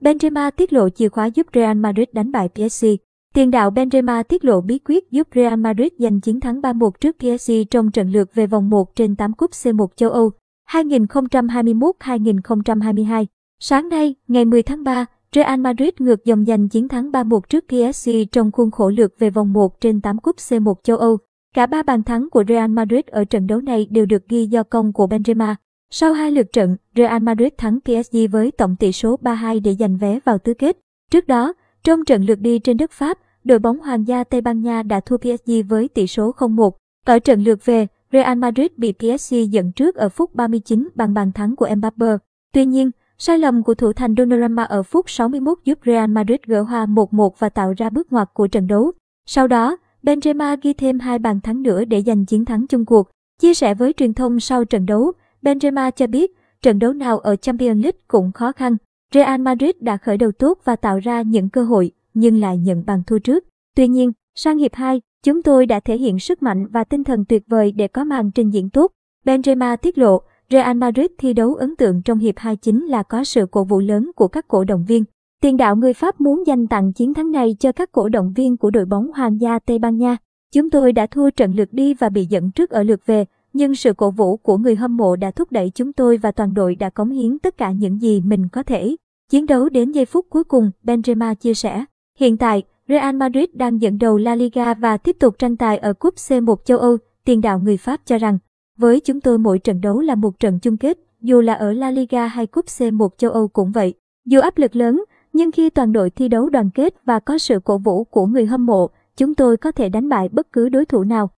Benzema tiết lộ chìa khóa giúp Real Madrid đánh bại PSG. Tiền đạo Benzema tiết lộ bí quyết giúp Real Madrid giành chiến thắng 3-1 trước PSG trong trận lượt về vòng 1 trên 8 cúp C1 châu Âu 2021-2022. Sáng nay, ngày 10 tháng 3, Real Madrid ngược dòng giành chiến thắng 3-1 trước PSG trong khuôn khổ lượt về vòng 1 trên 8 cúp C1 châu Âu. Cả ba bàn thắng của Real Madrid ở trận đấu này đều được ghi do công của Benzema. Sau hai lượt trận, Real Madrid thắng PSG với tổng tỷ số 3-2 để giành vé vào tứ kết. Trước đó, trong trận lượt đi trên đất Pháp, đội bóng Hoàng gia Tây Ban Nha đã thua PSG với tỷ số 0-1. Ở trận lượt về, Real Madrid bị PSG dẫn trước ở phút 39 bằng bàn thắng của Mbappe. Tuy nhiên, sai lầm của thủ thành Donnarumma ở phút 61 giúp Real Madrid gỡ hòa 1-1 và tạo ra bước ngoặt của trận đấu. Sau đó, Benzema ghi thêm hai bàn thắng nữa để giành chiến thắng chung cuộc. Chia sẻ với truyền thông sau trận đấu, Benzema cho biết, trận đấu nào ở Champions League cũng khó khăn. Real Madrid đã khởi đầu tốt và tạo ra những cơ hội, nhưng lại nhận bàn thua trước. Tuy nhiên, sang hiệp 2, chúng tôi đã thể hiện sức mạnh và tinh thần tuyệt vời để có màn trình diễn tốt. Benzema tiết lộ, Real Madrid thi đấu ấn tượng trong hiệp 2 chính là có sự cổ vũ lớn của các cổ động viên. Tiền đạo người Pháp muốn dành tặng chiến thắng này cho các cổ động viên của đội bóng Hoàng gia Tây Ban Nha. Chúng tôi đã thua trận lượt đi và bị dẫn trước ở lượt về, nhưng sự cổ vũ của người hâm mộ đã thúc đẩy chúng tôi và toàn đội đã cống hiến tất cả những gì mình có thể. Chiến đấu đến giây phút cuối cùng, Benzema chia sẻ. Hiện tại, Real Madrid đang dẫn đầu La Liga và tiếp tục tranh tài ở cúp C1 châu Âu, tiền đạo người Pháp cho rằng, với chúng tôi mỗi trận đấu là một trận chung kết, dù là ở La Liga hay cúp C1 châu Âu cũng vậy. Dù áp lực lớn, nhưng khi toàn đội thi đấu đoàn kết và có sự cổ vũ của người hâm mộ, chúng tôi có thể đánh bại bất cứ đối thủ nào.